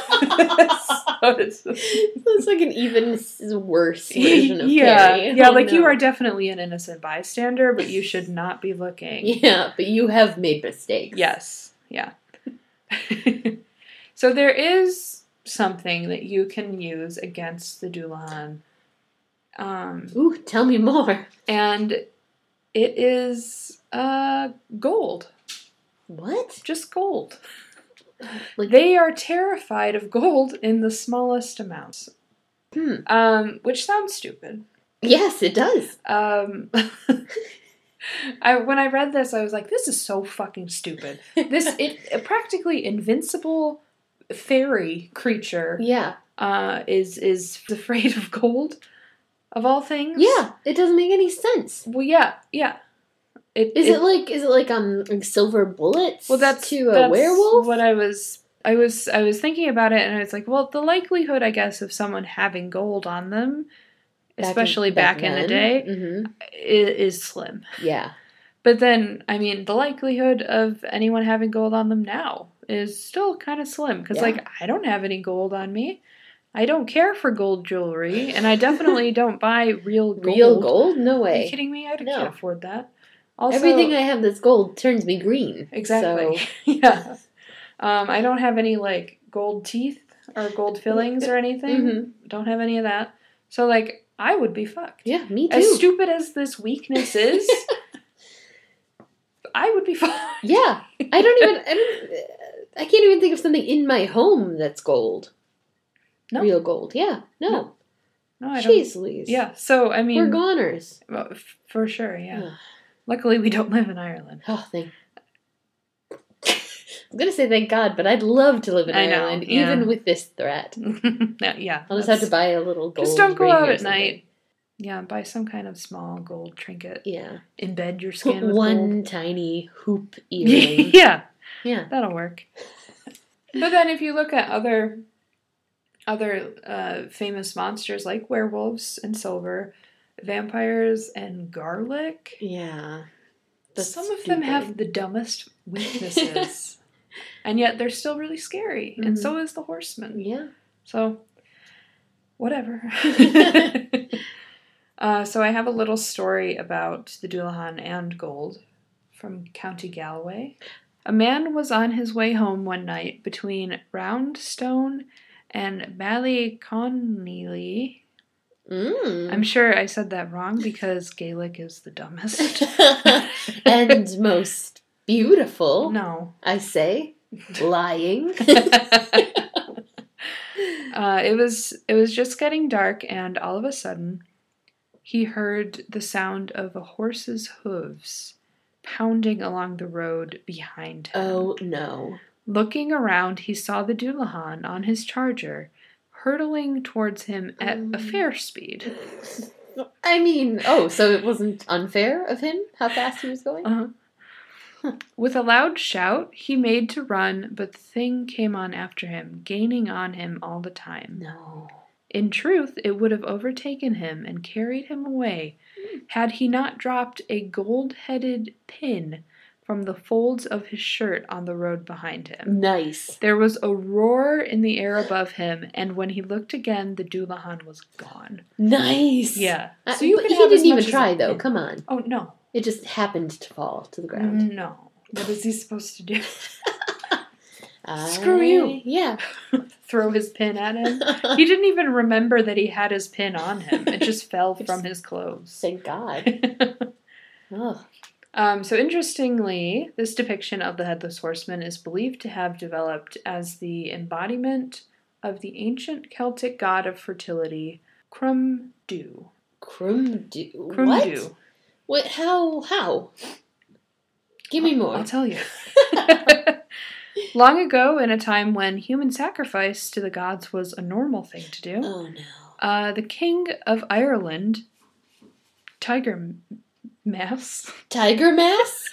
S2: so it's,
S1: So it's like an even worse version of
S2: yeah,
S1: Carrie.
S2: yeah,
S1: Oh,
S2: like you are definitely an innocent bystander, but you should not be looking.
S1: Yeah, but you have made mistakes.
S2: Yes, yeah. so there is something that you can use against the Dullahan. Um,
S1: Ooh, tell me more.
S2: and it is uh gold
S1: What?
S2: just gold
S1: Like-
S2: they are terrified of gold in the smallest amounts
S1: Hmm.
S2: um which sounds stupid
S1: Yes, it does.
S2: um I, when I read this, I was like, "This is so fucking stupid." This it a practically invincible fairy creature
S1: Yeah.
S2: uh, is is afraid of gold, of all things.
S1: Yeah, it doesn't make any sense.
S2: Well, yeah, yeah. It,
S1: Is it, like is it like um like silver bullets
S2: Well, that's
S1: to a
S2: that's
S1: werewolf?
S2: What I was, I was, I was thinking about it, and I was like, well, the likelihood, I guess, of someone having gold on them,
S1: Back in-
S2: especially back, in the day,
S1: Mhm.
S2: is, is slim.
S1: Yeah.
S2: But then, I mean, the likelihood of anyone having gold on them now is still kind of slim because,
S1: Yeah.
S2: like, I don't have any gold on me. I don't care for gold jewelry, and I definitely don't buy real gold.
S1: Real gold? No way.
S2: Are you kidding me? I
S1: No.
S2: can't afford that. Also,
S1: Everything I have that's gold turns me green.
S2: Exactly.
S1: So,
S2: yeah. Um, I don't have any like gold teeth or gold fillings or anything.
S1: Mhm.
S2: Don't have any of that. So like I would be fucked.
S1: yeah, me too.
S2: As stupid as this weakness is, I would be fucked.
S1: yeah. I don't even I don't I can't even think of something in my home that's gold.
S2: No.
S1: Real gold. Yeah. No.
S2: No, I don't.
S1: Louise.
S2: Yeah. So I mean,
S1: We're goners.
S2: well, f- for sure. Yeah.
S1: Ugh.
S2: Luckily, we don't live in Ireland.
S1: Oh, thank. I'm gonna say thank God, but I'd love to live in
S2: I know,
S1: Ireland,
S2: yeah.
S1: even with this threat.
S2: yeah. yeah.
S1: I'll just have to buy a little gold.
S2: Just don't go out at night. Yeah, buy some kind of small gold trinket.
S1: Yeah,
S2: Embed your skin with
S1: one
S2: gold.
S1: tiny hoop earring.
S2: yeah.
S1: yeah,
S2: That'll work. but then if you look at other other uh, famous monsters like werewolves and silver, vampires and garlic,
S1: yeah.
S2: Some of them have the dumbest weaknesses. and yet they're still really scary. And
S1: Mhm.
S2: so is the horseman.
S1: Yeah.
S2: So whatever. uh, so I have a little story about the Dullahan and gold from County Galway. A man was on his way home one night between Roundstone and Ballyconneely.
S1: Mm.
S2: I'm sure I said that wrong because Gaelic is the dumbest.
S1: and most beautiful,
S2: No.
S1: I say, lying.
S2: uh, it was it was just getting dark, and all of a sudden, he heard the sound of a horse's hooves pounding along the road behind him.
S1: oh no.
S2: Looking around, he saw the Dullahan on his charger, hurtling towards him at a
S1: Um.
S2: fair speed.
S1: I mean, oh, so it wasn't unfair of him how fast he was going?
S2: Uh-huh. With a loud shout, he made to run, but the thing came on after him, gaining on him all the time.
S1: No.
S2: In truth, it would have overtaken him and carried him away had he not dropped a gold headed pin from the folds of his shirt on the road behind him.
S1: Nice.
S2: There was a roar in the air above him, and when he looked again, the Dullahan was gone.
S1: Nice.
S2: Yeah.
S1: Uh,
S2: So you
S1: he didn't even try though. Come on.
S2: Oh, no.
S1: It just happened to fall to the ground.
S2: No. What is he supposed to do?
S1: I-
S2: Screw you.
S1: Yeah.
S2: Throw his pin at him? He didn't even remember that he had his pin on him. It just fell from his clothes.
S1: Thank God. Oh.
S2: Um, so, interestingly, this depiction of the Headless Horseman is believed to have developed as the embodiment of the ancient Celtic god of fertility, Crom Dubh.
S1: Crumdu. What?
S2: Crom Dubh.
S1: What? How? How? Give me more.
S2: I'll tell you. Long ago, in a time when human sacrifice to the gods was a normal thing to do,
S1: oh no.
S2: uh, the King of Ireland, Tiger Mass,
S1: Tiger mass?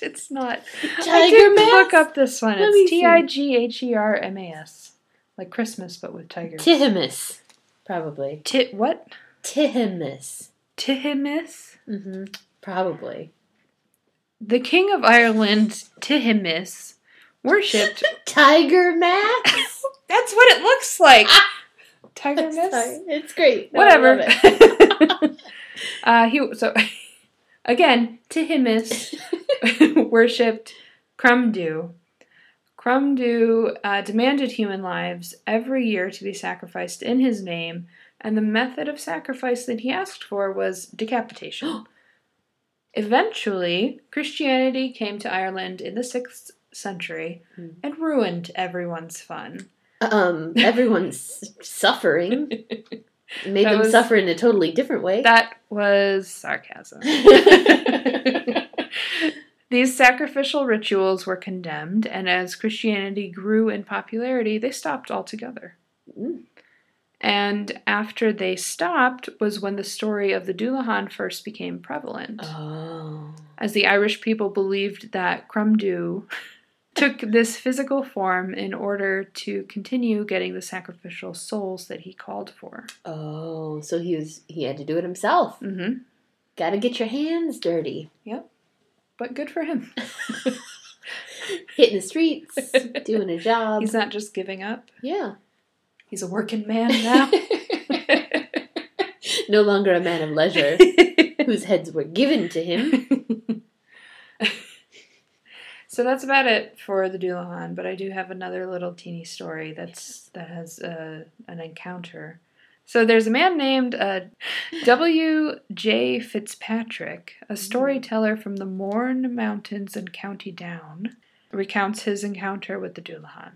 S2: it's not. I
S1: Tiger
S2: did
S1: mass?
S2: look up this one.
S1: Let
S2: It's. T I G H E R M A S, like Christmas but with tigers.
S1: Tihimus. Probably.
S2: Tit what?
S1: Tihimus.
S2: Tihimus.
S1: Mm-hmm. Probably.
S2: The King of Ireland, Tihimus, worshipped.
S1: Tiger mass?
S2: That's what it looks like. Tiger
S1: Sorry.
S2: Miss.
S1: It's great. No, I
S2: Whatever.
S1: it.
S2: uh, he so again Tihimus worshipped Crom Dubh. Crumdu uh, demanded human lives every year to be sacrificed in his name, and the method of sacrifice that he asked for was decapitation. Eventually, Christianity came to Ireland in the 6th century
S1: Hmm.
S2: and ruined everyone's fun.
S1: Um, everyone's suffering. Made
S2: That
S1: them
S2: was-
S1: suffer in a totally different way.
S2: That was sarcasm. These sacrificial rituals were condemned, and as Christianity grew in popularity, they stopped altogether.
S1: Mm.
S2: And after they stopped was when the story of the Dullahan first became prevalent,
S1: oh.
S2: as the Irish people believed that Crom Dubh took this physical form in order to continue getting the sacrificial souls that he called for.
S1: Oh, so he was he had to do it himself.
S2: Mm-hmm.
S1: Gotta get your hands dirty. Yep.
S2: But good for him.
S1: Hitting the streets, doing a job.
S2: He's not just giving up.
S1: yeah.
S2: He's a working man now.
S1: no longer a man of leisure, whose heads were given to him.
S2: So that's about it for the Dullahan, but I do have another little teeny story that's that has uh, an encounter. So there's a man named uh, W. J. Fitzpatrick, a storyteller from the Mourne Mountains in County Down, recounts his encounter with the Dullahan.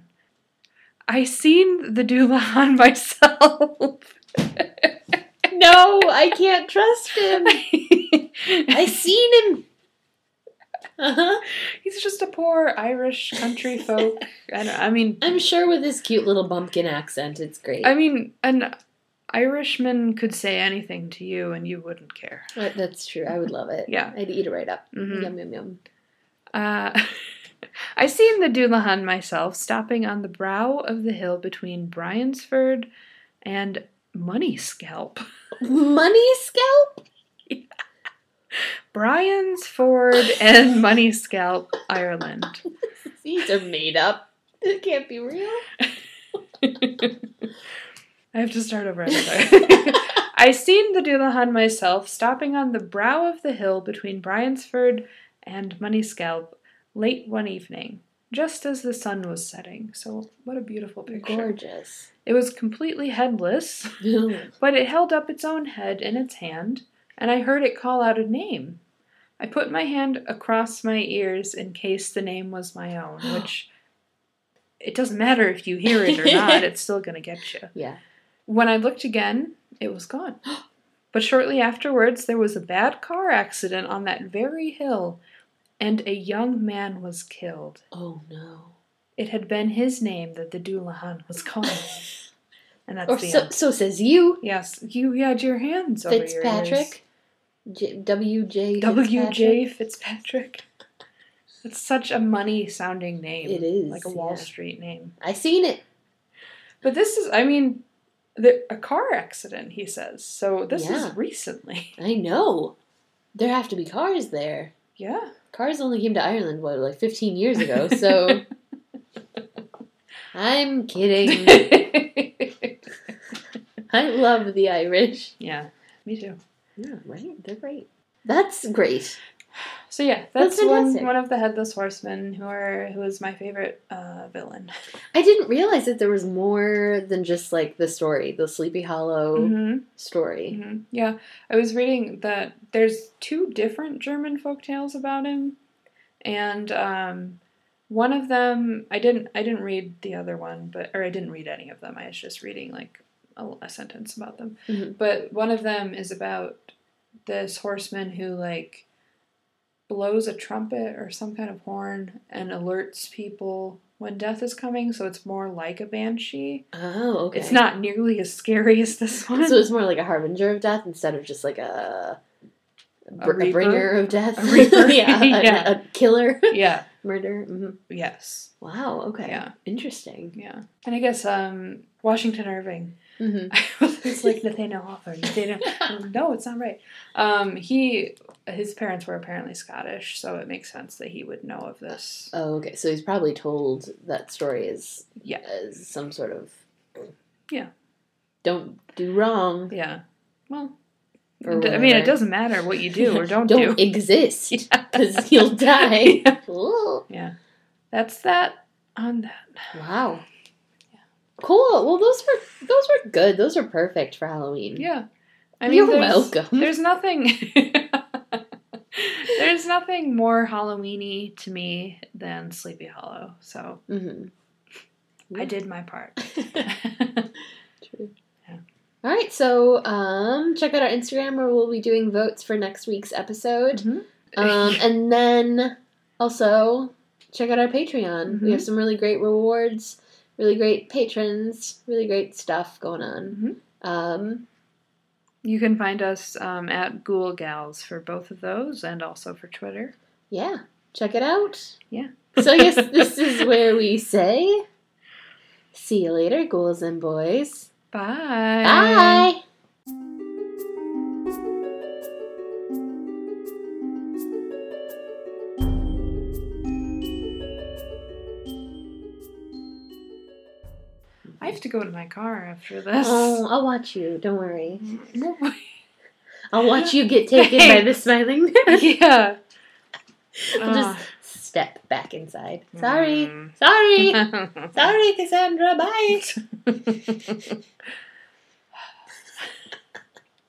S2: I seen the Dullahan myself.
S1: No, I can't trust him. I seen him. Uh huh.
S2: He's just a poor Irish country folk. I, I mean,
S1: I'm sure with his cute little bumpkin accent, it's great.
S2: I mean, an Irishman could say anything to you and you wouldn't care.
S1: But that's true. I would love it.
S2: Yeah.
S1: I'd eat it right up.
S2: Mhm.
S1: Yum yum yum.
S2: Uh, I seen the Dullahan myself stopping on the brow of the hill between Bryansford and Moneyscalp.
S1: Money scalp?
S2: Bryansford and Moneyscalp, Ireland.
S1: These are made up. It can't be real.
S2: I have to start over. I seen the Dullahan myself stopping on the brow of the hill between Bryansford and Moneyscalp late one evening, just as the sun was setting. So, what a beautiful picture.
S1: Gorgeous.
S2: It was completely headless, but it held up its own head in its hand, and I heard it call out a name. I put my hand across my ears in case the name was my own, which it doesn't matter if you hear it or not, it's still going to get you.
S1: Yeah.
S2: When I looked again, it was gone. But shortly afterwards, there was a bad car accident on that very hill, and a young man was killed.
S1: Oh no.
S2: It had been his name that the Dullahan was calling. And that's
S1: Or
S2: the
S1: so,
S2: end.
S1: so says you,
S2: Yes, you had your hands over your ears.
S1: Fitzpatrick. J-. W.J.
S2: Fitzpatrick. It's such a money sounding name.
S1: It is,
S2: Like a Wall
S1: yeah.
S2: Street name.
S1: I seen it.
S2: But this is, I mean, the, a car accident, he says. So this
S1: Yeah.
S2: is recently.
S1: I know. There have to be cars there.
S2: Yeah.
S1: Cars only came to Ireland, what, like 15 years ago, so I'm kidding. I love the Irish.
S2: yeah, me too.
S1: Yeah, right? They're great. That's great.
S2: So yeah,
S1: That's
S2: that's, one one of the headless horsemen who are who is my favorite uh, villain.
S1: I didn't realize that there was more than just like the story, the Sleepy Hollow
S2: hmm
S1: story.
S2: hmm Yeah, I was reading that there's two different German folk tales about him, and um, one of them I didn't I didn't read the other one, but or I didn't read any of them. I was just reading like a, a sentence about them.
S1: Mhm.
S2: But one of them is about this horseman who like blows a trumpet or some kind of horn and alerts people when death is coming. So it's more like a banshee.
S1: Oh, okay.
S2: It's not nearly as scary as this one.
S1: So it's more like a harbinger of death instead of just like a,
S2: A
S1: br- a, bringer of death.
S2: A
S1: yeah, a,
S2: Yeah.
S1: a killer,
S2: yeah.
S1: murder. hmm
S2: Yes.
S1: Wow. Okay.
S2: Yeah.
S1: Interesting.
S2: Yeah. And I guess um, Washington Irving.
S1: Hmm
S2: it's like Nathaniel Hawthorne. Nathaniel, no, it's not right. Um, he, his parents were apparently Scottish, so it makes sense that he would know of this.
S1: Oh, okay. So he's probably told that story as
S2: Yeah.
S1: as some sort of
S2: Yeah.
S1: Don't do wrong.
S2: Yeah. Well, I mean, it doesn't matter what you do or don't,
S1: Don't
S2: do.
S1: exist
S2: Yeah.
S1: because you'll die.
S2: Yeah. Yeah. That's that on that.
S1: Wow. Cool. Well, those were those were good. Those are perfect for Halloween.
S2: Yeah. I
S1: You're
S2: there's-
S1: welcome.
S2: There's nothing. there's nothing more Halloweeny to me than Sleepy Hollow. So
S1: hmm
S2: I did my part.
S1: True.
S2: Yeah.
S1: All right, so um, check out our Instagram where we'll be doing votes for next week's episode,
S2: Mhm.
S1: um, and then also check out our Patreon. We have some really great rewards, really great patrons, really great stuff going on.
S2: Mhm.
S1: Um,
S2: You can find us um, at Ghoul Gals for both of those and also for Twitter.
S1: yeah, check it out.
S2: Yeah.
S1: So I guess this is where we say, see you later, ghouls and boys.
S2: Bye.
S1: Bye.
S2: Go to my car after this.
S1: Oh, I'll watch you. Don't worry. I'll watch you get taken by the smiling man.
S2: yeah.
S1: I'll
S2: Ah.
S1: just step back inside. Sorry.
S2: Mm.
S1: Sorry. Sorry, Cassandra. Bye.